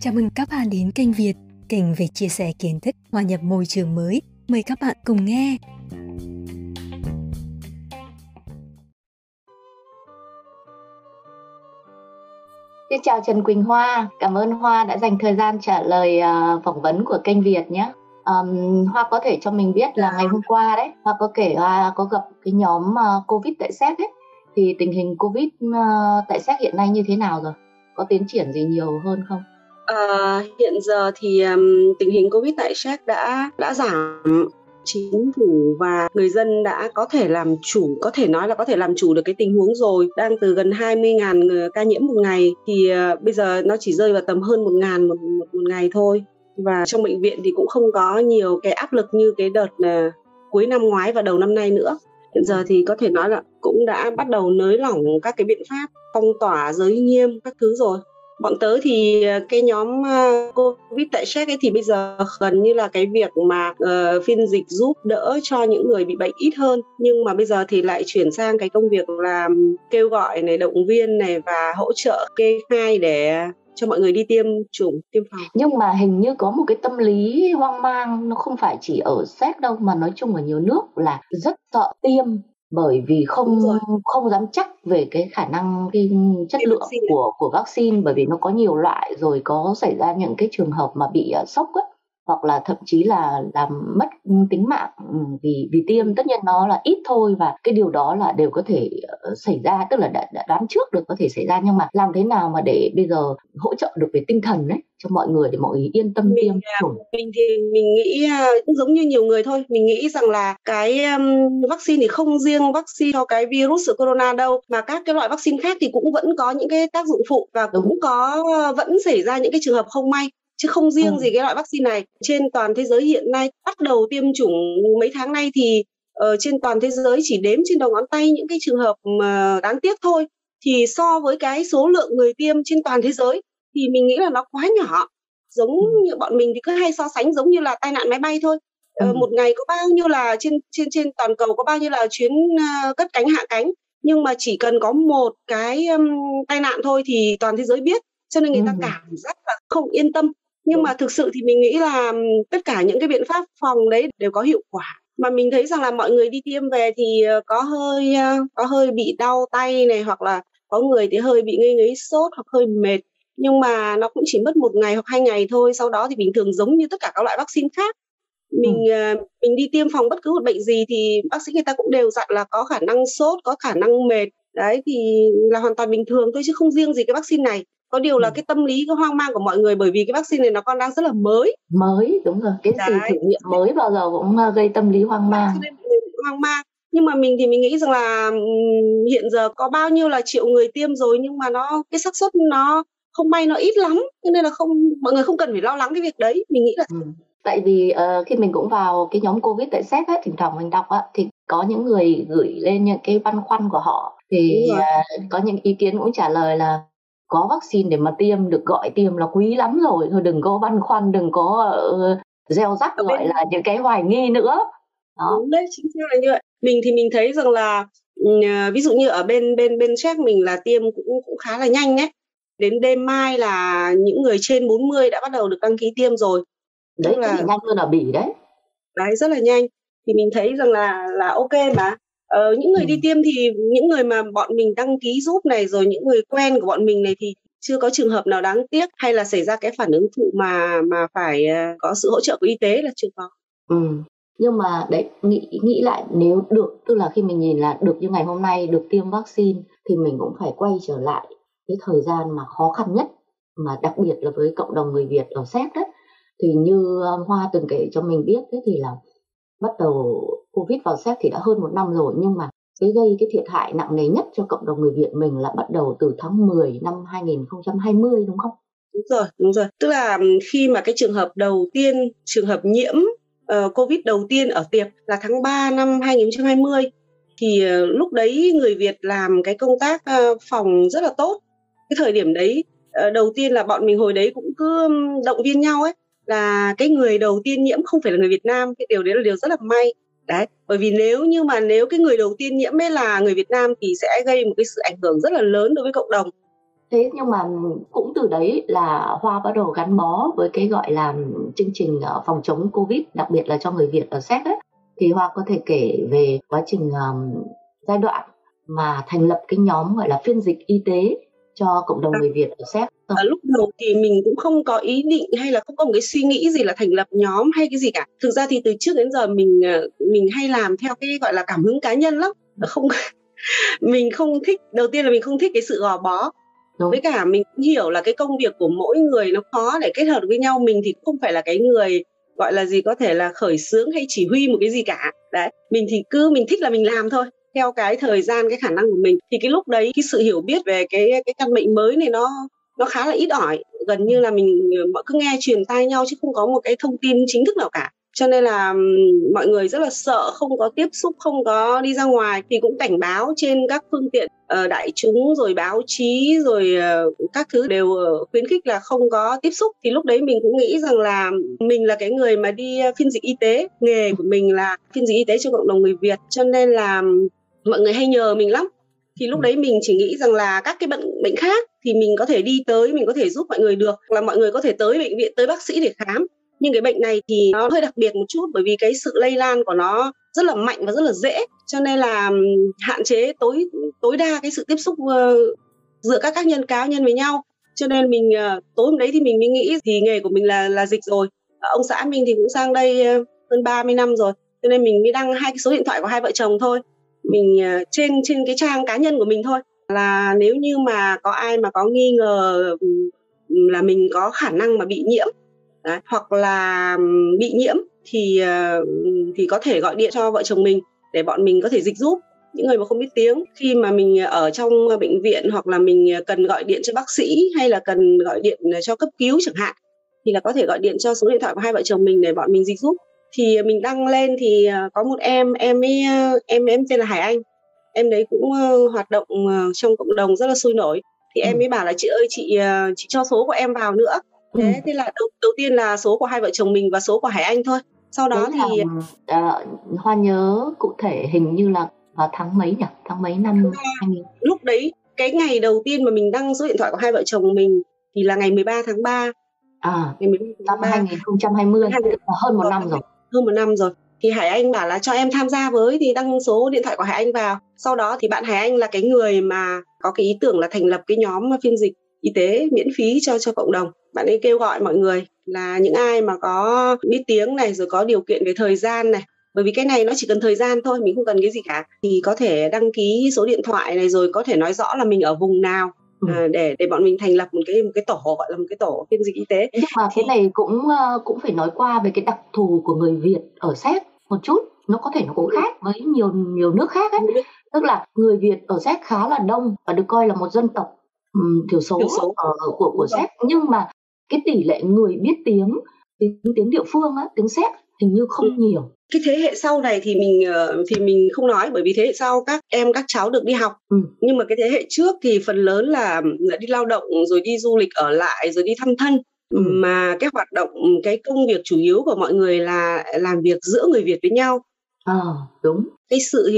Chào mừng các bạn đến kênh Việt, kênh về chia sẻ kiến thức hòa nhập môi trường mới. Mời các bạn cùng nghe. Xin chào Trần Quỳnh Hoa, cảm ơn Hoa đã dành thời gian trả lời uh, phỏng vấn của kênh Việt nhé. Um, Hoa có thể cho mình biết là ngày hôm qua đấy, Hoa có kể Hoa có gặp cái nhóm uh, Covid tại séc đấy, thì tình hình Covid ờ, tại séc hiện nay như thế nào rồi? Có tiến triển gì nhiều hơn không? À, hiện giờ thì um, tình hình Covid tại Séc đã đã giảm chính phủ và người dân đã có thể làm chủ có thể nói là có thể làm chủ được cái tình huống rồi đang từ gần 20.000 ca nhiễm một ngày thì uh, bây giờ nó chỉ rơi vào tầm hơn 1.000 một, một, một ngày thôi và trong bệnh viện thì cũng không có nhiều cái áp lực như cái đợt uh, cuối năm ngoái và đầu năm nay nữa hiện giờ thì có thể nói là cũng đã bắt đầu nới lỏng các cái biện pháp phong tỏa giới nghiêm các thứ rồi. Bọn tớ thì ờ, cái nhóm ờ, covid tại séc ấy thì bây giờ gần như là cái việc mà uh, phiên dịch giúp đỡ cho những người bị bệnh ít hơn. Nhưng mà bây giờ thì lại chuyển sang cái công việc là kêu gọi này động viên này và hỗ trợ kê khai để cho mọi người đi tiêm chủng tiêm phòng. Nhưng mà hình như có một cái tâm lý hoang mang nó không phải chỉ ở séc đâu mà nói chung ở nhiều nước là rất sợ tiêm bởi vì không không dám chắc về cái khả năng cái chất lượng của của vaccine bởi vì nó có nhiều loại rồi có xảy ra những cái trường hợp mà bị uh, sốc ấy hoặc là thậm chí là làm mất tính mạng ừ, vì vì tiêm. Tất nhiên nó là ít thôi và cái điều đó là đều có thể ờ, xảy ra tức là đã, đã đoán trước được có thể xảy ra. Nhưng mà làm thế nào mà để bây giờ hỗ trợ được về tinh thần đấy cho mọi người để mọi người yên tâm mình, tiêm? à, chủng mình thì mình nghĩ à, cũng giống như nhiều người thôi. Mình nghĩ rằng là cái um, vaccine thì không riêng vaccine cho cái virus corona đâu mà các cái loại vaccine khác thì cũng vẫn có những cái tác dụng phụ và cũng Đúng. có vẫn xảy ra những cái trường hợp không may chứ không riêng ừ. gì cái loại vaccine này. Trên toàn thế giới hiện nay bắt đầu tiêm chủng mấy tháng nay thì uh, trên toàn thế giới chỉ đếm trên đầu ngón tay những cái trường hợp mà đáng tiếc thôi. Thì so với cái số lượng người tiêm trên toàn thế giới thì mình nghĩ là nó quá nhỏ. Giống ừ. như bọn mình thì cứ hay so sánh giống như là tai nạn máy bay thôi. Ờ, ừ. một ngày có bao nhiêu là trên trên trên toàn cầu có bao nhiêu là chuyến uh, cất cánh hạ cánh. Nhưng mà chỉ cần có một cái um, tai nạn thôi thì toàn thế giới biết. Cho nên người ta cảm giác là không yên tâm nhưng mà thực sự thì mình nghĩ là tất cả những cái biện pháp phòng đấy đều có hiệu quả. Mà mình thấy rằng là mọi người đi tiêm về thì ờ, có hơi có hơi bị đau tay này hoặc là có người thì hơi bị ngây ngấy sốt hoặc hơi mệt. Nhưng mà nó cũng chỉ mất một ngày hoặc hai ngày thôi sau đó thì bình thường giống như tất cả các loại vaccine khác. Mình ừ. mình đi tiêm phòng bất cứ một bệnh gì thì bác sĩ người ta cũng đều dặn là có khả năng sốt có khả năng mệt. Đấy thì là hoàn toàn bình thường thôi chứ không riêng gì cái vaccine này có điều là cái tâm lý cái hoang mang của mọi người bởi vì cái vaccine này nó còn đang rất là mới. Mới đúng rồi. Cái Đấy. gì thử nghiệm mới bao giờ cũng ờ, gây tâm lý hoang mang. Hoang mang. Nhưng mà mình thì mình nghĩ rằng là hiện giờ có bao nhiêu là triệu người tiêm rồi nhưng mà nó cái xác suất nó không may nó ít lắm. Cho nên là không mọi người không cần phải lo lắng cái việc đấy. Mình nghĩ là ừ. tại vì uh, khi mình cũng vào cái nhóm covid tại sếp ấy thỉnh thoảng mình đọc á thì có những người gửi lên những cái băn khoăn của họ. Thì uh, có những ý kiến cũng trả lời là có vaccine để mà tiêm được gọi tiêm là quý lắm rồi. Thôi đừng có băn khoăn đừng có uh, gieo rắc gọi bên... là những cái hoài nghi nữa. Đó. Đúng đấy chính xác là như vậy mình thì mình thấy rằng là uh, ví dụ như ở bên bên bên Czech mình là tiêm cũng cũng khá là nhanh đấy. Đến đêm mai là những người trên 40 đã bắt đầu được đăng ký tiêm rồi. Đấy là nhanh hơn ở bỉ đấy. Đấy rất là nhanh. Thì mình thấy rằng là là ok mà Ờ, những người ừ. đi tiêm thì những người mà bọn mình đăng ký giúp này rồi những người quen của bọn mình này thì chưa có trường hợp nào đáng tiếc hay là xảy ra cái phản ứng phụ mà mà phải ờ, có sự hỗ trợ của y tế là chưa có. Ừ. Nhưng mà đấy nghĩ nghĩ lại nếu được tức là khi mình nhìn là được như ngày hôm nay được tiêm vaccine thì mình cũng phải quay trở lại cái thời gian mà khó khăn nhất mà đặc biệt là với cộng đồng người Việt ở Séc đấy thì như Hoa từng kể cho mình biết thế thì là bắt đầu Covid vào Séc thì đã hơn một năm rồi nhưng mà cái gây cái thiệt hại nặng nề nhất cho cộng đồng người Việt mình là bắt đầu từ tháng 10 năm 2020 đúng không? Đúng rồi, đúng rồi. Tức là khi mà cái trường hợp đầu tiên, trường hợp nhiễm uh, Covid đầu tiên ở Tiệp là tháng 3 năm 2020 thì uh, lúc đấy người Việt làm cái công tác uh, phòng rất là tốt. Cái thời điểm đấy uh, đầu tiên là bọn mình hồi đấy cũng cứ động viên nhau ấy là cái người đầu tiên nhiễm không phải là người Việt Nam cái điều đấy là điều rất là may. Đấy bởi vì nếu như mà nếu cái người đầu tiên nhiễm ấy là người Việt Nam thì sẽ gây một cái sự ảnh hưởng rất là lớn đối với cộng đồng. Thế nhưng mà cũng từ đấy là hoa bắt đầu gắn bó với cái gọi là chương trình ờ, phòng chống covid đặc biệt là cho người việt ở séc ấy. Thì hoa có thể kể về quá trình um, giai đoạn mà thành lập cái nhóm gọi là phiên dịch y tế cho cộng đồng người Việt ở séc ở lúc đầu thì mình cũng không có ý định hay là không có một cái suy nghĩ gì là thành lập nhóm hay cái gì cả. Thực ra thì từ trước đến giờ mình ờ, mình hay làm theo cái gọi là cảm hứng cá nhân lắm. Không mình không thích đầu tiên là mình không thích cái sự gò bó. Đúng. với cả mình cũng hiểu là cái công việc của mỗi người nó khó để kết hợp với nhau. Mình thì không phải là cái người gọi là gì có thể là khởi xướng hay chỉ huy một cái gì cả. Đấy mình thì cứ mình thích là mình làm thôi theo cái thời gian, cái khả năng của mình, thì cái lúc đấy cái sự hiểu biết về cái cái căn bệnh mới này nó nó khá là ít ỏi. Gần như là mình ờ, cứ nghe truyền tai nhau chứ không có một cái thông tin chính thức nào cả. Cho nên là mọi người rất là sợ, không có tiếp xúc, không có đi ra ngoài. Thì cũng cảnh báo trên các phương tiện ờ, đại chúng, rồi báo chí, rồi ờ, các thứ đều khuyến khích là không có tiếp xúc. Thì lúc đấy mình cũng nghĩ rằng là mình là cái người mà đi phiên dịch y tế. Nghề của mình là phiên dịch y tế cho cộng đồng người Việt. Cho nên là mọi người hay nhờ mình lắm. Thì lúc đấy mình chỉ nghĩ rằng là các cái bệnh bệnh khác thì mình có thể đi tới mình có thể giúp mọi người được là mọi người có thể tới bệnh viện tới bác sĩ để khám. Nhưng cái bệnh này thì nó hơi đặc biệt một chút bởi vì cái sự lây lan của nó rất là mạnh và rất là dễ. Cho nên là hạn chế tối tối đa cái sự tiếp xúc uh, giữa các các nhân cá nhân với nhau. Cho nên mình uh, tối hôm đấy thì mình mới nghĩ thì nghề của mình là là dịch rồi. Ông xã mình thì cũng sang đây uh, hơn 30 năm rồi. Cho nên mình mới đăng hai cái số điện thoại của hai vợ chồng thôi mình ờ, trên trên cái trang cá nhân của mình thôi. Là nếu như mà có ai mà có nghi ngờ là mình có khả năng mà bị nhiễm Đấy, hoặc là bị nhiễm thì ờ, thì có thể gọi điện cho vợ chồng mình để bọn mình có thể dịch giúp. Những người mà không biết tiếng khi mà mình ở trong bệnh viện hoặc là mình cần gọi điện cho bác sĩ hay là cần gọi điện ờ, cho cấp cứu chẳng hạn thì là có thể gọi điện cho số điện thoại của hai vợ chồng mình để bọn mình dịch giúp thì mình đăng lên thì ờ, có một em em ấy em em tên là Hải Anh. Em đấy cũng ờ, hoạt động trong cộng đồng rất là sôi nổi. Thì ừ. em ấy bảo là chị ơi chị chị cho số của em vào nữa. Thế ừ. thế là đầu, đầu tiên là số của hai vợ chồng mình và số của Hải Anh thôi. Sau đó Đấy thì là, uh, Hoa nhớ cụ thể hình như là vào tháng mấy nhỉ? Tháng mấy năm 2000 lúc đấy cái ngày đầu tiên mà mình đăng số điện thoại của hai vợ chồng mình thì là ngày 13 tháng 3 à ngày 13 tháng năm 2020 hơn một năm rồi hơn một năm rồi. Thì Hải Anh bảo là cho em tham gia với, thì đăng số điện thoại của Hải Anh vào. Sau đó thì bạn Hải Anh là cái người mà có cái ý tưởng là thành lập cái nhóm phiên dịch y tế miễn phí cho cho cộng đồng. Bạn ấy kêu gọi mọi người là những ai mà có biết tiếng này, rồi có điều kiện về thời gian này. Bởi vì cái này nó chỉ cần thời gian thôi, mình không cần cái gì cả. Thì có thể đăng ký số điện thoại này, rồi có thể nói rõ là mình ở vùng nào à, để để bọn mình thành lập một cái một cái tổ gọi là một cái tổ phiên dịch y tế. Nhưng mà cái này cũng ờ, cũng phải nói qua về cái đặc thù của người Việt ở séc một chút. Nó có thể nó cũng khác với nhiều nhiều nước khác ấy. Tức là người Việt ở séc khá là đông và được coi là một dân tộc um, thiểu số, thiểu số. Ở, của của séc. Nhưng mà cái tỷ lệ người biết tiếng tiếng tiếng địa phương á tiếng séc hình như không ừ. nhiều cái thế hệ sau này thì mình ờ, thì mình không nói bởi vì thế hệ sau các em các cháu được đi học. Ừ. nhưng mà cái thế hệ trước thì phần lớn là, là đi lao động rồi đi du lịch ở lại rồi đi thăm thân. Ừ. mà cái hoạt động cái công việc chủ yếu của mọi người là làm việc giữa người Việt với nhau. À, đúng. Cái sự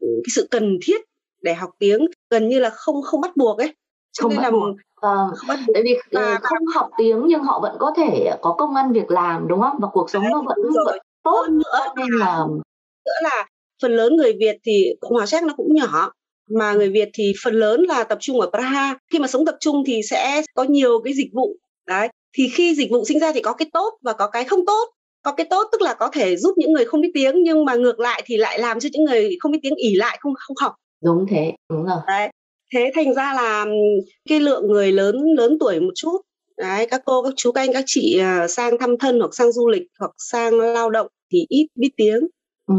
cái sự cần thiết để học tiếng gần như là không không bắt buộc ấy. Không bắt buộc. Vâng, tại vì à, không học tiếng nhưng họ vẫn có thể có công ăn việc làm đúng không? Và cuộc sống nó vẫn, vẫn tốt nữa là nữa là phần lớn người Việt thì Cộng hòa Séc nó cũng nhỏ mà người Việt thì phần lớn là tập trung ở Praha. Khi mà sống tập trung thì sẽ có nhiều cái dịch vụ. Đấy, thì khi dịch vụ sinh ra thì có cái tốt và có cái không tốt. Có cái tốt tức là có thể giúp những người không biết tiếng nhưng mà ngược lại thì lại làm cho những người không biết tiếng ỉ lại không không học. Đúng thế, đúng rồi. Đấy thế thành ra là cái lượng người lớn lớn tuổi một chút đấy các cô các chú các anh các chị uh, sang thăm thân hoặc sang du lịch hoặc sang lao động thì ít biết tiếng ừ.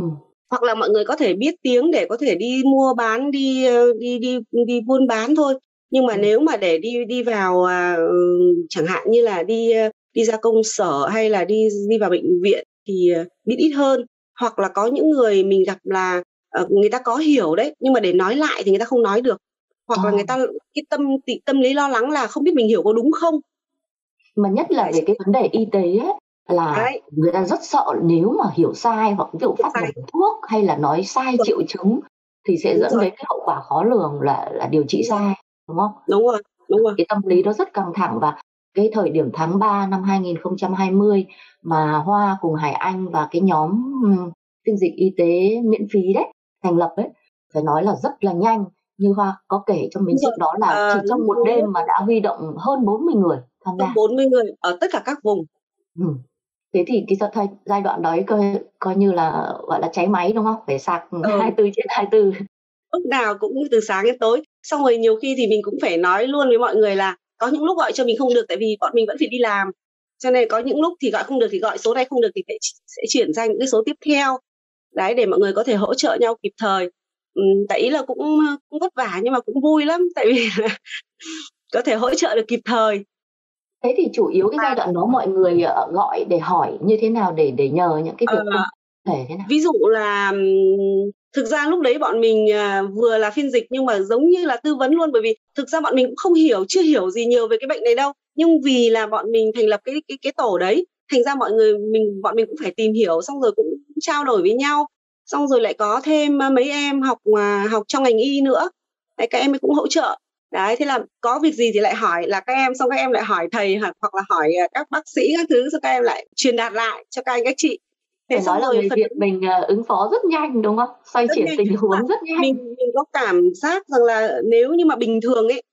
hoặc là mọi người có thể biết tiếng để có thể đi mua bán đi uh, đi đi đi buôn bán thôi nhưng mà ừ. nếu mà để đi đi vào uh, chẳng hạn như là đi uh, đi ra công sở hay là đi đi vào bệnh viện thì uh, biết ít hơn hoặc là có những người mình gặp là người ta có hiểu đấy nhưng mà để nói lại thì người ta không nói được hoặc là người ờ. ta cái tâm tâm lý lo lắng là không biết mình hiểu có đúng không mà nhất là về cái vấn đề y tế ấy, là Đấy. người ta rất sợ nếu mà hiểu sai hoặc ví dụ phát bệnh thuốc hay là nói sai triệu chứng thì sẽ đúng dẫn rồi. đến cái hậu quả khó lường là là điều trị sai đúng không đúng rồi đúng rồi. cái tâm lý nó rất căng thẳng và cái thời điểm tháng 3 năm 2020 mà Hoa cùng Hải Anh và cái nhóm phiên dịch y tế miễn phí đấy thành lập ấy phải nói là rất là nhanh như Hoa có kể cho mình trước đó là à, chỉ trong một đêm mà đã huy động hơn 40 người tham gia. 40 người ở tất cả các vùng. Ừ. Thế thì cái giai, giai đoạn đấy coi coi như là gọi là cháy máy đúng không? Phải sạc ừ. 24 trên 24. Lúc nào cũng từ sáng đến tối. Xong rồi nhiều khi thì mình cũng phải nói luôn với mọi người là có những lúc gọi cho mình không được tại vì bọn mình vẫn phải đi làm. Cho nên có những lúc thì gọi không được thì gọi số này không được thì sẽ chuyển sang những cái số tiếp theo. Đấy để mọi người có thể hỗ trợ nhau kịp thời tại ý là cũng cũng vất vả nhưng mà cũng vui lắm tại vì có thể hỗ trợ được kịp thời thế thì chủ yếu cái giai đoạn đó mọi người ờ, gọi để hỏi như thế nào để để nhờ những cái việc ờ, thể thế nào? ví dụ là thực ra lúc đấy bọn mình à, vừa là phiên dịch nhưng mà giống như là tư vấn luôn bởi vì thực ra bọn mình cũng không hiểu chưa hiểu gì nhiều về cái bệnh này đâu. Nhưng vì là bọn mình thành lập cái cái cái tổ đấy thành ra mọi người mình bọn mình cũng phải tìm hiểu xong rồi cũng trao đổi với nhau. Xong rồi lại có thêm à, mấy em học mà học trong ngành y nữa. Đấy các em ấy cũng hỗ trợ đấy thế là có việc gì thì lại hỏi là các em xong các em lại hỏi thầy hoặc hoặc là hỏi à, các bác sĩ các thứ xong các em lại truyền đạt lại cho các anh các chị. Thế nói là người Việt mình à, ứng phó rất nhanh đúng không? Xoay chuyển tình huống rất nhanh. mình mình có cảm giác rằng là nếu như mà bình thường ấy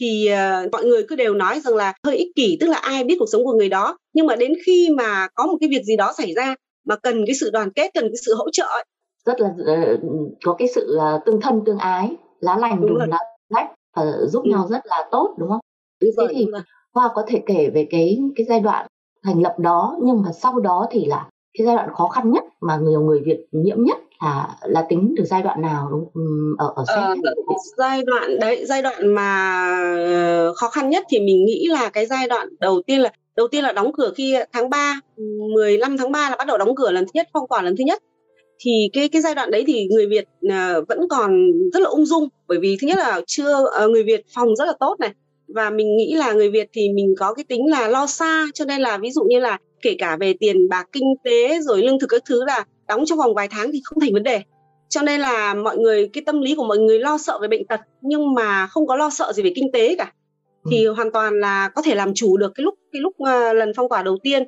thì uh, mọi người cứ đều nói rằng là hơi ích kỷ tức là ai biết cuộc sống của người đó. Nhưng mà đến khi mà có một cái việc gì đó xảy ra mà cần cái sự đoàn kết cần cái sự hỗ trợ ấy, rất là uh, có cái sự uh, tương thân tương ái lá lành đùm lá rách và giúp ừ. nhau rất là tốt đúng không? Đúng thế rồi, thì Hoa có thể kể về cái cái giai đoạn thành lập đó nhưng mà sau đó thì là cái giai đoạn khó khăn nhất mà nhiều người Việt nhiễm nhất là là tính từ giai đoạn nào đúng ở ở ờ, giai đoạn đấy giai đoạn mà ờ, khó khăn nhất thì mình nghĩ là cái giai đoạn đầu tiên là đầu tiên là đóng cửa khi tháng 3 15 tháng 3 là bắt đầu đóng cửa lần thứ nhất phong tỏa lần thứ nhất thì cái cái giai đoạn đấy thì người Việt uh, vẫn còn rất là ung dung bởi vì thứ nhất là chưa uh, người Việt phòng rất là tốt này. Và mình nghĩ là người Việt thì mình có cái tính là lo xa cho nên là ví dụ như là kể cả về tiền bạc kinh tế rồi lương thực các thứ là đóng trong vòng vài tháng thì không thành vấn đề. Cho nên là mọi người cái tâm lý của mọi người lo sợ về bệnh tật nhưng mà không có lo sợ gì về kinh tế cả. Thì ừ. hoàn toàn là có thể làm chủ được cái lúc cái lúc uh, lần phong tỏa đầu tiên.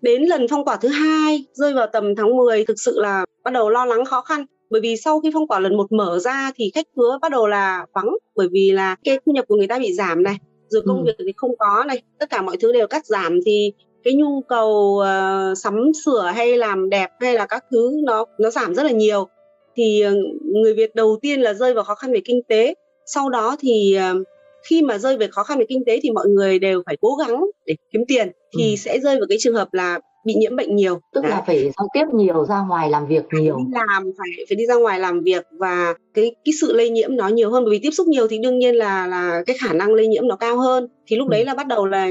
Đến lần phong tỏa thứ hai rơi vào tầm tháng 10 thực sự là bắt đầu lo lắng khó khăn bởi vì sau khi phong tỏa lần một mở ra thì khách khứa bắt đầu là vắng bởi vì là cái thu nhập của người ta bị giảm này rồi công ừ. việc thì không có này tất cả mọi thứ đều cắt giảm thì cái nhu cầu uh, sắm sửa hay làm đẹp hay là các thứ nó nó giảm rất là nhiều thì uh, người Việt đầu tiên là rơi vào khó khăn về kinh tế sau đó thì uh, khi mà rơi về khó khăn về kinh tế thì mọi người đều phải cố gắng để kiếm tiền thì ừ. sẽ rơi vào cái trường hợp là bị nhiễm bệnh nhiều tức Đấy. là phải giao tiếp nhiều ra ngoài làm việc nhiều phải đi làm phải phải đi ra ngoài làm việc và cái cái sự lây nhiễm nó nhiều hơn bởi vì tiếp xúc nhiều thì đương nhiên là là cái khả năng lây nhiễm nó cao hơn thì lúc ừ. đấy là bắt đầu là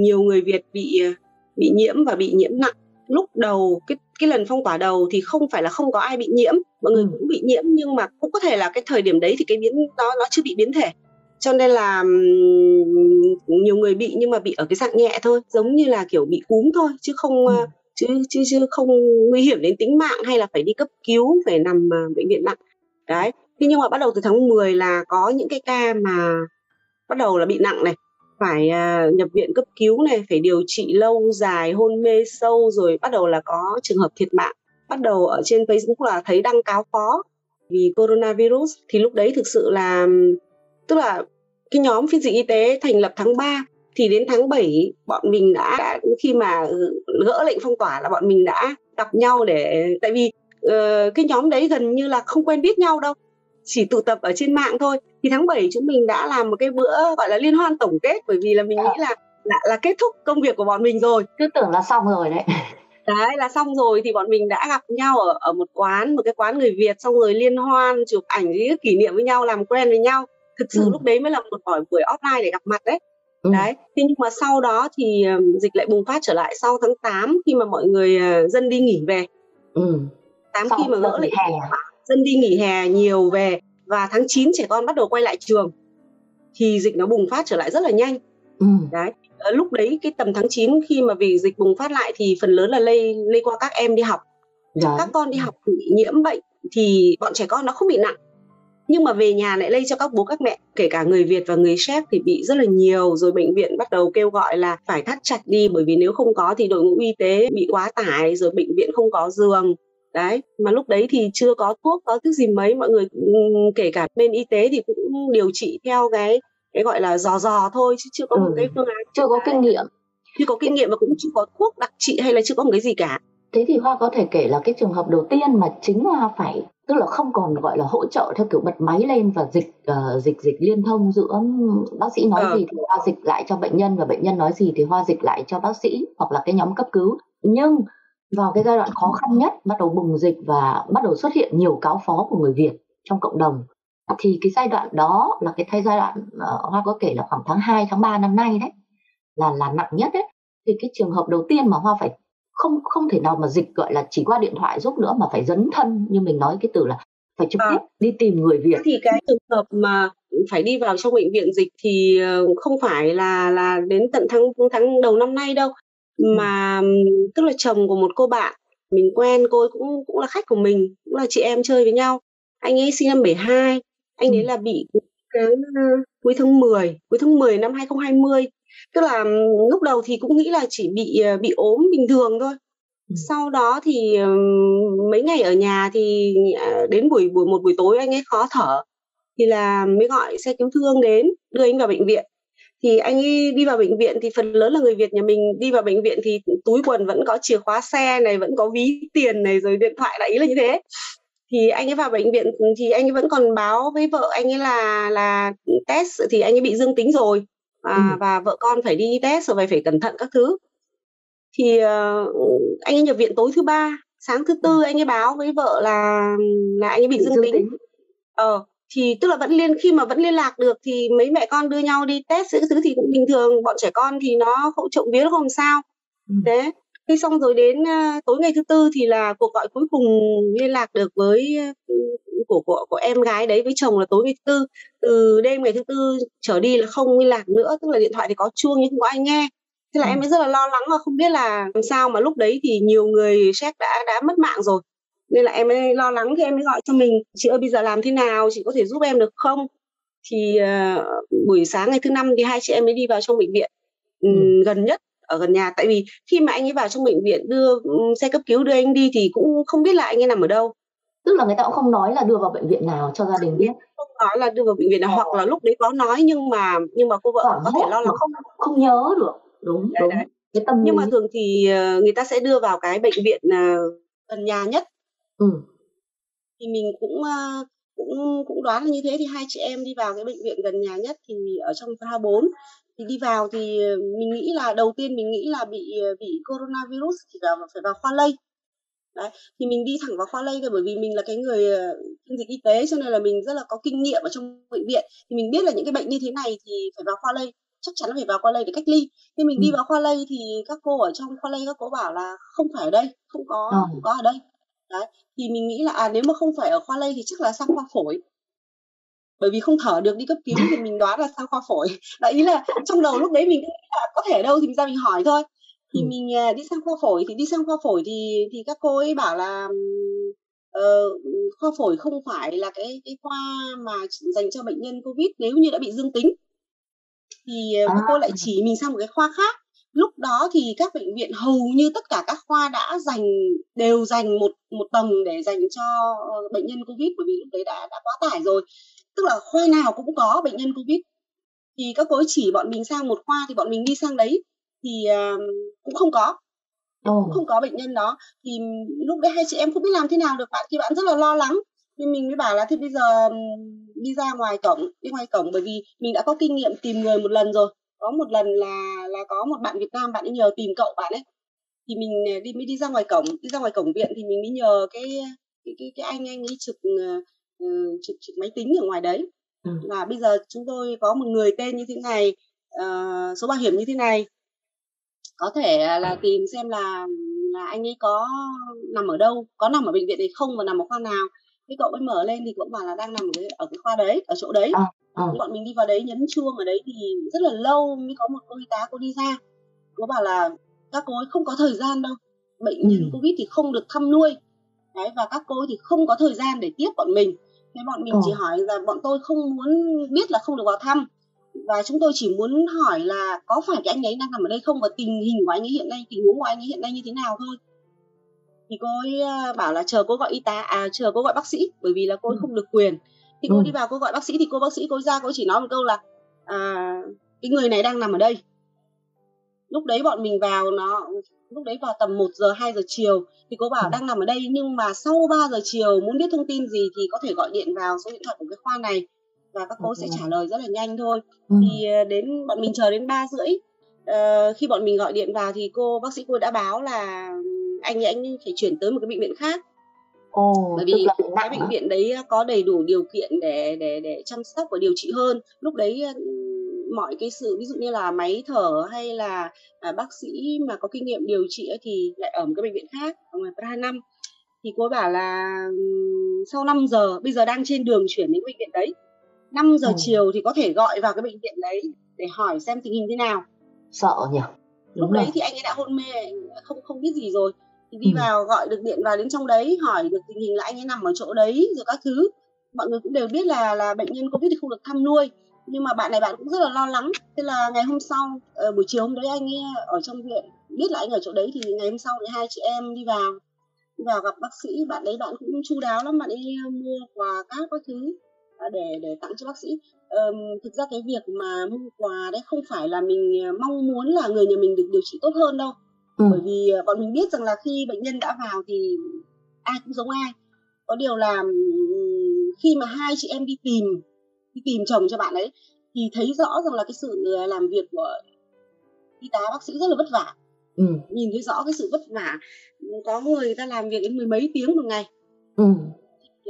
nhiều người Việt bị bị nhiễm và bị nhiễm nặng lúc đầu cái cái lần phong tỏa đầu thì không phải là không có ai bị nhiễm mọi người ừ. cũng bị nhiễm nhưng mà cũng có thể là cái thời điểm đấy thì cái biến đó nó chưa bị biến thể cho nên là nhiều người bị nhưng mà bị ở cái dạng nhẹ thôi giống như là kiểu bị cúm thôi chứ không ừ. chứ, chứ chứ không nguy hiểm đến tính mạng hay là phải đi cấp cứu phải nằm uh, bệnh viện nặng đấy thế nhưng mà bắt đầu từ tháng 10 là có những cái ca mà bắt đầu là bị nặng này phải uh, nhập viện cấp cứu này phải điều trị lâu dài hôn mê sâu rồi bắt đầu là có trường hợp thiệt mạng bắt đầu ở trên Facebook là thấy đăng cáo phó vì coronavirus thì lúc đấy thực sự là tức là cái nhóm phiên dịch y tế thành lập tháng 3 thì đến tháng 7 bọn mình đã, đã khi mà gỡ lệnh phong tỏa là bọn mình đã gặp nhau để tại vì uh, cái nhóm đấy gần như là không quen biết nhau đâu chỉ tụ tập ở trên mạng thôi. Thì tháng 7 chúng mình đã làm một cái bữa gọi là liên hoan tổng kết bởi vì là mình nghĩ là là, là kết thúc công việc của bọn mình rồi. Cứ tưởng là xong rồi đấy. Đấy là xong rồi thì bọn mình đã gặp nhau ở ở một quán một cái quán người Việt xong rồi liên hoan chụp ảnh kỷ niệm với nhau làm quen với nhau thực sự ừ. lúc đấy mới là một buổi buổi offline để gặp mặt đấy ừ. đấy thế nhưng mà sau đó thì dịch lại bùng phát trở lại sau tháng 8 khi mà mọi người ờ, dân đi nghỉ về ừ. 8 sau khi mà gỡ lệnh hè dân đi nghỉ hè nhiều về và tháng 9 trẻ con bắt đầu quay lại trường thì dịch nó bùng phát trở lại rất là nhanh ừ. đấy ở lúc đấy cái tầm tháng 9 khi mà vì dịch bùng phát lại thì phần lớn là lây lây qua các em đi học đấy. các con đi học bị nhiễm bệnh thì bọn trẻ con nó không bị nặng nhưng mà về nhà lại lây cho các bố các mẹ kể cả người Việt và người Séc thì bị rất là nhiều. Rồi bệnh viện bắt đầu kêu gọi là phải thắt chặt đi bởi vì nếu không có thì đội ngũ y tế bị quá tải rồi bệnh viện không có giường. Đấy mà lúc đấy thì chưa có thuốc có thứ gì mấy. Mọi người kể cả bên y tế thì cũng điều trị theo cái cái gọi là dò dò thôi chứ chưa có ừ. một cái phương án chưa có kinh nghiệm. Chưa có kinh nghiệm và cũng chưa có thuốc đặc trị hay là chưa có một cái gì cả. Thế thì hoa có thể kể là cái trường hợp đầu tiên mà chính hoa phải tức là không còn gọi là hỗ trợ theo kiểu bật máy lên và dịch uh, dịch dịch liên thông giữa bác sĩ nói ừ. gì thì hoa dịch lại cho bệnh nhân và bệnh nhân nói gì thì hoa dịch lại cho bác sĩ hoặc là cái nhóm cấp cứu nhưng vào cái giai đoạn khó khăn nhất bắt đầu bùng dịch và bắt đầu xuất hiện nhiều cáo phó của người Việt trong cộng đồng thì cái giai đoạn đó là cái thay giai đoạn uh, hoa có kể là khoảng tháng 2, tháng 3 năm nay đấy là là nặng nhất đấy thì cái trường hợp đầu tiên mà hoa phải không không thể nào mà dịch gọi là chỉ qua điện thoại giúp nữa mà phải dấn thân như mình nói cái từ là phải trực à. tiếp đi tìm người Việt thì cái trường hợp mà phải đi vào trong bệnh viện dịch thì ờ, không phải là là đến tận tháng tháng đầu năm nay đâu ừ. mà tức là chồng của một cô bạn mình quen cô ấy cũng cũng là khách của mình cũng là chị em chơi với nhau anh ấy sinh năm 72 anh ấy ừ. là bị cái cuối tháng 10 cuối tháng 10 năm 2020 tức là lúc đầu thì cũng nghĩ là chỉ bị ờ, bị ốm bình thường thôi. Sau đó thì mấy ngày ở nhà thì à, đến buổi buổi một buổi tối anh ấy khó thở thì là mới gọi xe cứu thương đến đưa anh vào bệnh viện. Thì anh ấy đi vào bệnh viện thì phần lớn là người Việt nhà mình đi vào bệnh viện thì túi quần vẫn có chìa khóa xe này vẫn có ví tiền này rồi điện thoại đại ý là như thế. Thì anh ấy vào bệnh viện thì anh ấy vẫn còn báo với vợ anh ấy là là test thì anh ấy bị dương tính rồi à, ừ. và vợ con phải đi test rồi phải cẩn thận các thứ thì uh, anh ấy nhập viện tối thứ ba sáng thứ tư anh ấy báo với vợ là là anh ấy bị dương, tính. ờ thì tức là vẫn liên khi mà vẫn liên lạc được thì mấy mẹ con đưa nhau đi test những thứ thì cũng bình thường bọn trẻ con thì nó không trộm vía nó không sao ừ. thế khi xong rồi đến uh, tối ngày thứ tư thì là cuộc gọi cuối cùng liên lạc được với uh, của của của em gái đấy với chồng là tối ngày thứ tư. Từ đêm ngày thứ tư trở đi là không liên lạc nữa tức là điện thoại thì có chuông nhưng không có ai nghe. Thế là ừ. em mới rất là lo lắng và không biết là làm sao mà lúc đấy thì nhiều người sếp đã đã mất mạng rồi. Nên là em mới lo lắng thì em mới gọi cho mình chị ơi bây giờ làm thế nào? Chị có thể giúp em được không? Thì uh, buổi sáng ngày thứ năm thì hai chị em mới đi vào trong bệnh viện ừ. gần nhất ở gần nhà. Tại vì khi mà anh ấy vào trong bệnh viện đưa xe cấp cứu đưa anh đi thì cũng không biết là anh ấy nằm ở đâu tức là người ta cũng không nói là đưa vào bệnh viện nào cho gia đình biết. không nói là đưa vào bệnh viện nào hoặc là lúc đấy có nói nhưng mà nhưng mà cô vợ Khoảng có thể lo lắng. không không nhớ được. Đúng đấy, đúng. đấy. Cái tâm nhưng mà thường thì ờ, người ta sẽ đưa vào cái bệnh viện ờ, gần nhà nhất. Ừ. thì mình cũng ờ, cũng cũng đoán là như thế. Thì hai chị em đi vào cái bệnh viện gần nhà nhất thì ở trong pha 4 thì đi vào thì mình nghĩ là đầu tiên mình nghĩ là bị bị coronavirus thì là phải vào khoa lây Đấy, thì mình đi thẳng vào khoa lây thôi bởi vì mình là cái người chuyên dịch y tế cho nên là mình rất là có kinh nghiệm ở trong bệnh viện. Thì mình biết là những cái bệnh như thế này thì phải vào khoa lây chắc chắn là phải vào khoa lây để cách ly. Nhưng mình ừ. đi vào khoa lây thì các cô ở trong khoa lây các cô bảo là không phải ở đây không có à. không có ở đây. Đấy thì mình nghĩ là à nếu mà không phải ở khoa lây thì chắc là sang khoa phổi. Bởi vì không thở được đi cấp cứu thì mình đoán là sang khoa phổi. Đại ý là trong đầu lúc đấy mình nghĩ là có thể ở đâu thì mình ra mình hỏi thôi thì ừ. mình à, đi sang khoa phổi thì đi sang khoa phổi thì thì các cô ấy bảo là uh, khoa phổi không phải là cái cái khoa mà dành cho bệnh nhân covid nếu như đã bị dương tính. Thì à. cô lại chỉ mình sang một cái khoa khác. Lúc đó thì các bệnh viện hầu như tất cả các khoa đã dành đều dành một một tầng để dành cho bệnh nhân covid bởi vì lúc đấy đã đã quá tải rồi. Tức là khoa nào cũng có bệnh nhân covid. Thì các cô ấy chỉ bọn mình sang một khoa thì bọn mình đi sang đấy thì uh, cũng không có. Oh. cũng không có bệnh nhân đó. Thì lúc đấy hai chị em không biết làm thế nào được bạn thì bạn rất là lo lắng. Nên mình mới bảo là thế bây giờ đi ra ngoài cổng đi ngoài cổng bởi vì mình đã có kinh nghiệm tìm người một lần rồi. Có một lần là là có một bạn Việt Nam bạn ấy nhờ tìm cậu bạn ấy. Thì mình à, đi mới đi ra ngoài cổng đi ra ngoài cổng viện thì mình mới nhờ cái cái cái, cái anh anh ấy trực uh, trực trực máy tính ở ngoài đấy. Ừ. là bây giờ chúng tôi có một người tên như thế này uh, số bảo hiểm như thế này có thể là tìm xem là là anh ấy có nằm ở đâu có nằm ở bệnh viện này không và nằm ở khoa nào cái cậu ấy mở lên thì cũng bảo là đang nằm ở cái, ở cái khoa đấy ở chỗ đấy à, à. bọn mình đi vào đấy nhấn chuông ở đấy thì rất là lâu mới có một cô y tá cô đi ra cô bảo là các cô ấy không có thời gian đâu bệnh nhân ừ. covid thì không được thăm nuôi đấy và các cô ấy thì không có thời gian để tiếp bọn mình thế bọn mình ừ. chỉ hỏi là bọn tôi không muốn biết là không được vào thăm và chúng tôi chỉ muốn hỏi là có phải cái anh ấy đang nằm ở đây không và tình hình của anh ấy hiện nay tình huống của anh ấy hiện nay như thế nào thôi thì cô ấy à, bảo là chờ cô gọi y tá à chờ cô gọi bác sĩ bởi vì là cô ấy ừ. không được quyền thì cô ừ. đi vào cô gọi bác sĩ thì cô bác sĩ cô ra cô chỉ nói một câu là à, cái người này đang nằm ở đây lúc đấy bọn mình vào nó lúc đấy vào tầm 1 giờ 2 giờ chiều thì cô bảo ừ. đang nằm ở đây nhưng mà sau 3 giờ chiều muốn biết thông tin gì thì có thể gọi điện vào số điện thoại của cái khoa này và các cô sẽ trả lời rất là nhanh thôi. Ừ. thì ờ, đến bọn mình chờ đến ba rưỡi uh, khi bọn mình gọi điện vào thì cô bác sĩ cô đã báo là anh ấy anh phải chuyển tới một cái bệnh viện khác. Ồ, bởi vì cái bệnh viện đấy có đầy đủ điều kiện để để để chăm sóc và điều trị hơn. Lúc đấy mọi cái sự ví dụ như là máy thở hay là à, bác sĩ mà có kinh nghiệm điều trị thì lại ở một cái bệnh viện khác ở ngoài Praha năm. Thì cô bảo là sau 5 giờ bây giờ đang trên đường chuyển đến bệnh viện đấy 5 giờ ừ. chiều thì có thể gọi vào cái bệnh viện đấy để hỏi xem tình hình thế nào. Sợ nhỉ? Đúng lúc rồi. đấy thì anh ấy đã hôn mê không không biết gì rồi. Thì đi ừ. vào gọi được điện vào đến trong đấy hỏi được tình hình là anh ấy nằm ở chỗ đấy rồi các thứ. Mọi người cũng đều biết là là bệnh nhân covid thì không được thăm nuôi. Nhưng mà bạn này bạn cũng rất là lo lắng. Thế là ngày hôm sau uh, buổi chiều hôm đấy anh ấy ở trong viện biết là anh ở chỗ đấy thì ngày hôm sau thì hai chị em đi vào. Đi vào gặp bác sĩ bạn đấy bạn cũng chu đáo lắm bạn ấy mua quà các các thứ để để tặng cho bác sĩ um, thực ra cái việc mà mua quà đấy không phải là mình ờ, mong muốn là người nhà mình được điều trị tốt hơn đâu ừ. bởi vì ờ, bọn mình biết rằng là khi bệnh nhân đã vào thì ai cũng giống ai có điều là khi mà hai chị em đi tìm đi tìm chồng cho bạn ấy thì thấy rõ rằng là cái sự làm việc của y tá bác sĩ rất là vất vả ừ. nhìn thấy rõ cái sự vất vả có người người ta làm việc đến mười mấy tiếng một ngày ừ.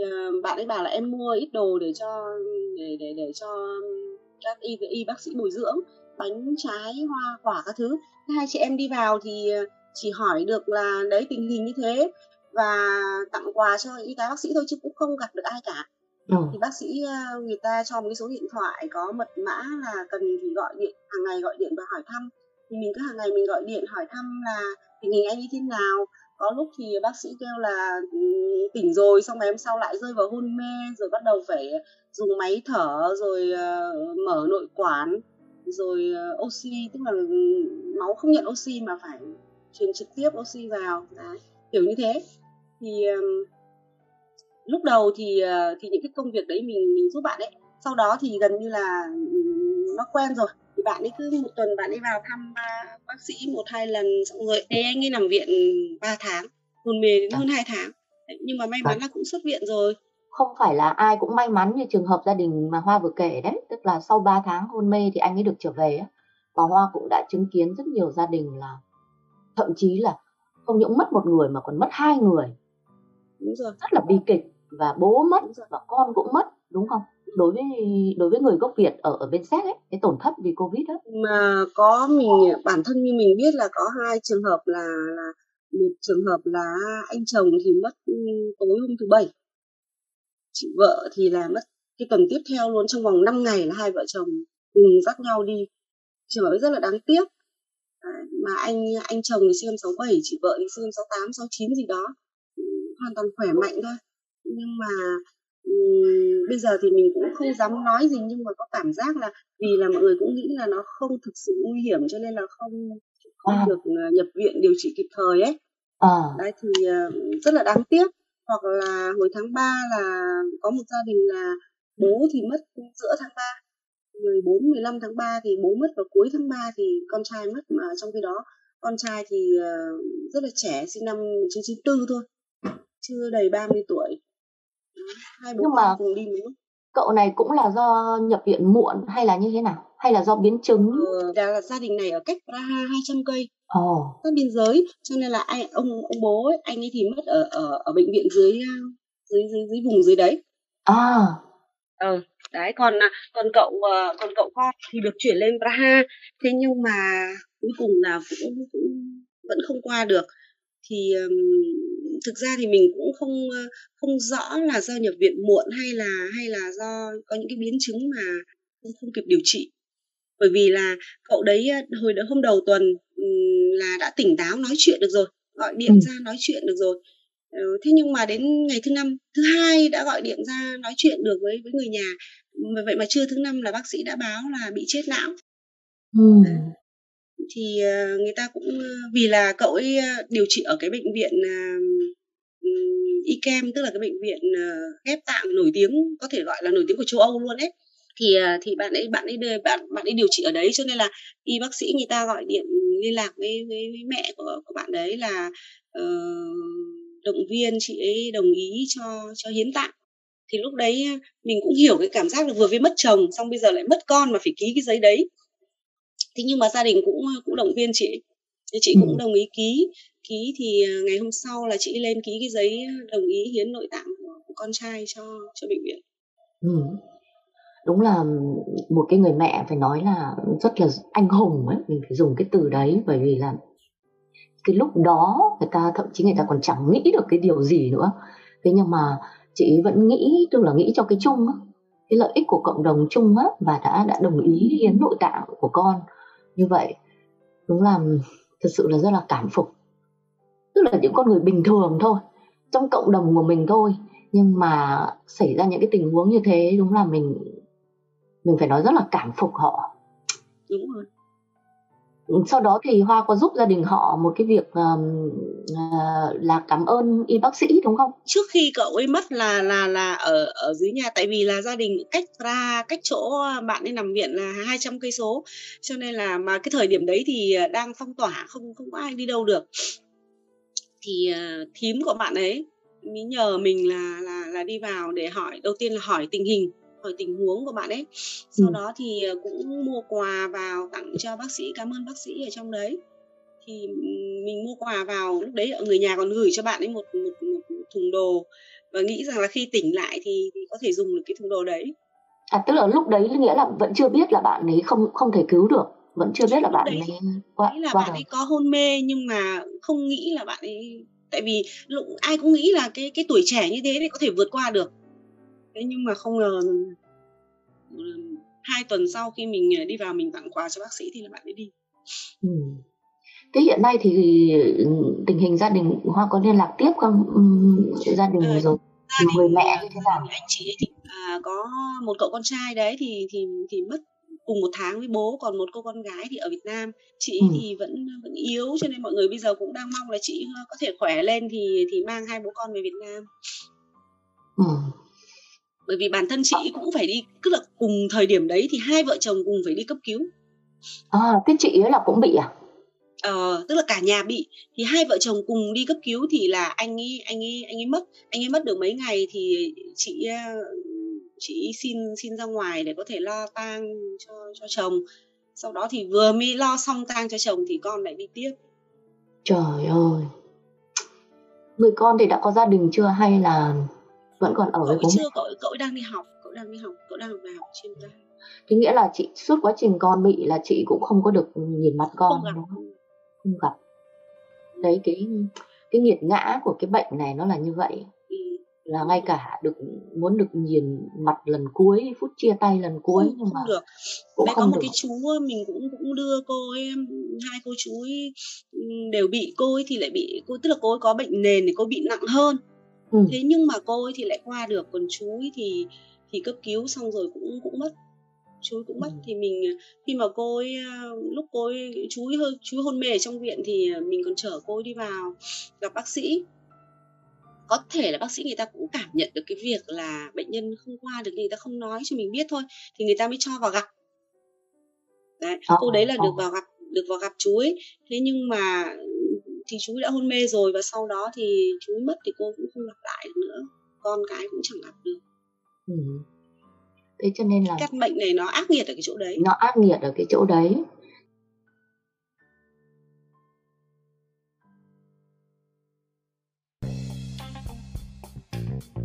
Uh, bạn ấy bảo là em mua ít đồ để cho để để để cho các y y bác sĩ bồi dưỡng bánh trái hoa quả các thứ. Hai chị em đi vào thì ờ, chỉ hỏi được là đấy tình hình như thế và tặng quà cho y tá bác sĩ thôi chứ cũng không gặp được ai cả. Ừ. thì bác sĩ ờ, người ta cho một cái số điện thoại có mật mã là cần thì gọi điện hàng ngày gọi điện và hỏi thăm. Thì mình cứ hàng ngày mình gọi điện hỏi thăm là tình hình anh như thế nào có lúc thì bác sĩ kêu là ừ, tỉnh rồi xong ngày hôm sau lại rơi vào hôn mê rồi bắt đầu phải dùng máy thở rồi uh, mở nội quản rồi uh, oxy tức là ừ, máu không nhận oxy mà phải truyền trực tiếp oxy vào. Đấy kiểu như thế. Thì um, lúc đầu thì uh, thì những cái công việc đấy mình mình giúp bạn ấy. Sau đó thì gần như là um, nó quen rồi thì bạn ấy cứ một tuần bạn ấy vào thăm uh, bác sĩ một hai lần xong rồi thế anh ấy nằm viện 3 tháng hôn mê đến hơn 2 tháng. Nhưng mà may mắn là cũng xuất viện rồi. Không phải là ai cũng may mắn như trường hợp gia đình mà Hoa vừa kể đấy tức là sau 3 tháng hôn mê thì anh ấy được trở về và Hoa cũng đã chứng kiến rất nhiều gia đình là thậm chí là không những mất một người mà còn mất hai người. Đúng rồi. Rất là bi kịch và bố mất và con cũng mất đúng không đối với đối với người gốc Việt ở ở bên Séc ấy cái tổn thất vì Covid đó? Mà có mình bản thân như mình biết là có hai trường hợp là là một trường hợp là anh chồng thì mất ừ, tối hôm thứ bảy. Chị vợ thì là mất cái tuần tiếp theo luôn trong vòng 5 ngày là hai vợ chồng cùng dắt nhau đi. Trường hợp rất là đáng tiếc. À, mà anh anh chồng thì sinh năm 67 chị vợ thì sinh năm 68 69 gì đó. Hoàn toàn khỏe mạnh thôi. Nhưng mà bây giờ thì mình cũng không dám nói gì nhưng mà có cảm giác là vì là mọi người cũng nghĩ là nó không thực sự nguy hiểm cho nên là không không à. được uh, nhập viện điều trị kịp thời ấy. À. đấy thì uh, rất là đáng tiếc. Hoặc là hồi tháng 3 là có một gia đình là bố thì mất giữa tháng 3 14 15 tháng 3 thì bố mất vào cuối tháng 3 thì con trai mất mà trong khi đó. Con trai thì uh, rất là trẻ sinh năm 1994 thôi chưa đầy 30 tuổi hai bố Nhưng mà cùng đi một cậu này cũng là do nhập viện muộn hay là như thế nào? Hay là do biến chứng? Ờ, là gia đình này ở cách Praha 200 cây. Oh. các biên giới cho nên là anh ông ông bố ấy, anh ấy thì mất ở ở ở bệnh viện dưới dưới dưới, dưới vùng dưới đấy. À. Ờ đấy còn à, còn cậu ờ, còn cậu con thì được chuyển lên Praha. Thế nhưng mà cuối cùng là cũng cũng vẫn không qua được. Thì um, thực ra thì mình cũng không không rõ là do nhập viện muộn hay là hay là do có những cái biến chứng mà không, không kịp điều trị. Bởi vì là cậu đấy hồi hôm đầu tuần là đã tỉnh táo nói chuyện được rồi gọi điện ừ. ra nói chuyện được rồi. Ừ, thế nhưng mà đến ngày thứ năm thứ hai đã gọi điện ra nói chuyện được với với người nhà. Vậy mà trưa thứ năm là bác sĩ đã báo là bị chết não. Ừ. thì ờ, người ta cũng vì là cậu ấy điều trị ở cái bệnh viện IKEM tức là cái bệnh viện ghép tạng nổi tiếng có thể gọi là nổi tiếng của châu Âu luôn ấy. Thì à, thì bạn ấy bạn ấy bạn bạn ấy điều trị ở đấy cho nên là y bác sĩ người ta gọi điện liên lạc với với, với mẹ của của bạn đấy là uh, động viên chị ấy đồng ý cho cho hiến tạng. Thì lúc đấy mình cũng hiểu cái cảm giác là vừa mới mất chồng xong bây giờ lại mất con mà phải ký cái giấy đấy. Thế nhưng mà gia đình cũng cũng động viên chị chị ừ. cũng đồng ý ký ký thì à, ngày hôm sau là chị lên ký cái giấy đồng ý hiến nội tạng của con trai cho cho bệnh viện. Ừ. Đúng là một cái người mẹ phải nói là rất là anh hùng ấy, mình phải dùng cái từ đấy bởi vì là cái lúc đó người ta, thậm chí người ta còn chẳng nghĩ được cái điều gì nữa. Thế nhưng mà chị vẫn nghĩ, tức là nghĩ cho cái chung á, cái lợi ích của cộng đồng chung á, và đã đã đồng ý hiến nội tạng của con. Như vậy, đúng là thật sự là rất là cảm phục tức là những con người bình thường thôi trong cộng đồng của mình thôi. Nhưng mà xảy ra những cái tình huống như thế đúng là mình mình phải nói rất là cảm phục họ. Đúng rồi. Sau đó thì hoa có giúp gia đình họ một cái việc um, uh, là cảm ơn y bác sĩ đúng không? Trước khi cậu ấy mất là là là ở ở dưới nhà tại vì là gia đình cách ra cách chỗ bạn ấy nằm viện là 200 cây số. Cho nên là mà cái thời điểm đấy thì đang phong tỏa không không có ai đi đâu được thì uh, thím của bạn ấy mới nhờ mình là là là đi vào để hỏi đầu tiên là hỏi tình hình hỏi tình huống của bạn ấy. Sau ừ. đó thì ờ, cũng mua quà vào tặng cho bác sĩ cảm ơn bác sĩ ở trong đấy. Thì mình mua quà vào lúc đấy người nhà còn gửi cho bạn ấy một một, một, một thùng đồ. Và nghĩ rằng là khi tỉnh lại thì, thì có thể dùng được cái thùng đồ đấy. À tức là lúc đấy nghĩa là vẫn chưa biết là bạn ấy không không thể cứu được vẫn chưa biết là bạn ấy qua nghĩ là qua bạn ấy có hôn mê nhưng mà không nghĩ là bạn ấy tại vì lúc ai cũng nghĩ là cái cái tuổi trẻ như thế thì có thể vượt qua được. Thế nhưng mà không ngờ hai tuần sau khi mình à, đi vào mình tặng quà cho bác sĩ thì là bạn ấy đi. Ừ. thế hiện nay thì tình hình gia đình hoa có liên lạc tiếp không? Ừ, gia đình à, rồi gia đình, người mẹ như thế nào? anh chị thì à, có một cậu con trai đấy thì thì thì mất cùng một tháng với bố còn một cô con gái thì ở Việt Nam. Chị ừ. thì vẫn vẫn yếu cho nên mọi người bây giờ cũng đang mong là chị có thể khỏe lên thì thì mang hai bố con về Việt Nam. Ừ. Bởi vì bản thân chị cũng phải đi tức là cùng thời điểm đấy thì hai vợ chồng cùng phải đi cấp cứu. À thế chị ấy là cũng bị à? Ờ tức là cả nhà bị. Thì hai vợ chồng cùng đi cấp cứu thì là anh ấy anh ấy anh ấy mất. Anh ấy mất được mấy ngày thì chị chị xin xin ra ngoài để có thể lo tang cho cho chồng. Sau đó thì vừa mới lo xong tang cho chồng thì con lại đi tiếp. Trời ơi. Người con thì đã có gia đình chưa hay là vẫn còn ở cậu với bố chưa cậu cậu đang đi học cậu đang đi học cậu đang vào học trên ta. Thế nghĩa là chị suốt quá trình con bị là chị cũng không có được nhìn mặt con không gặp, đúng không? không gặp. Đấy cái cái nghiệt ngã của cái bệnh này nó là như vậy. Là ngay cả được muốn được nhìn mặt lần cuối phút chia tay lần cuối không, nhưng mà không được cũng Đấy, không có một được. cái chú mình cũng cũng đưa cô ấy hai cô chú ấy đều bị cô ấy thì lại bị cô tức là cô ấy có bệnh nền thì cô bị nặng hơn ừ. thế nhưng mà cô ấy thì lại qua được còn chú ấy thì thì cấp cứu xong rồi cũng cũng mất chú ấy cũng mất ừ. thì mình khi mà cô ấy lúc cô ấy chú ấy hơi chú ấy hôn mê ở trong viện thì mình còn chở cô ấy đi vào gặp bác sĩ có thể là bác sĩ người ta cũng cảm nhận được cái việc là bệnh nhân không qua được người ta không nói cho mình biết thôi thì người ta mới cho vào gặp. Đấy ờ, cô đấy là được vào gặp được vào gặp chú ấy. Thế nhưng mà thì chú đã hôn mê rồi và sau đó thì chú mất thì cô cũng không gặp lại được nữa. Con cái cũng chẳng gặp được. Ừ. thế cho nên là căn bệnh này nó ác nghiệt ở cái chỗ đấy. Nó ác nghiệt ở cái chỗ đấy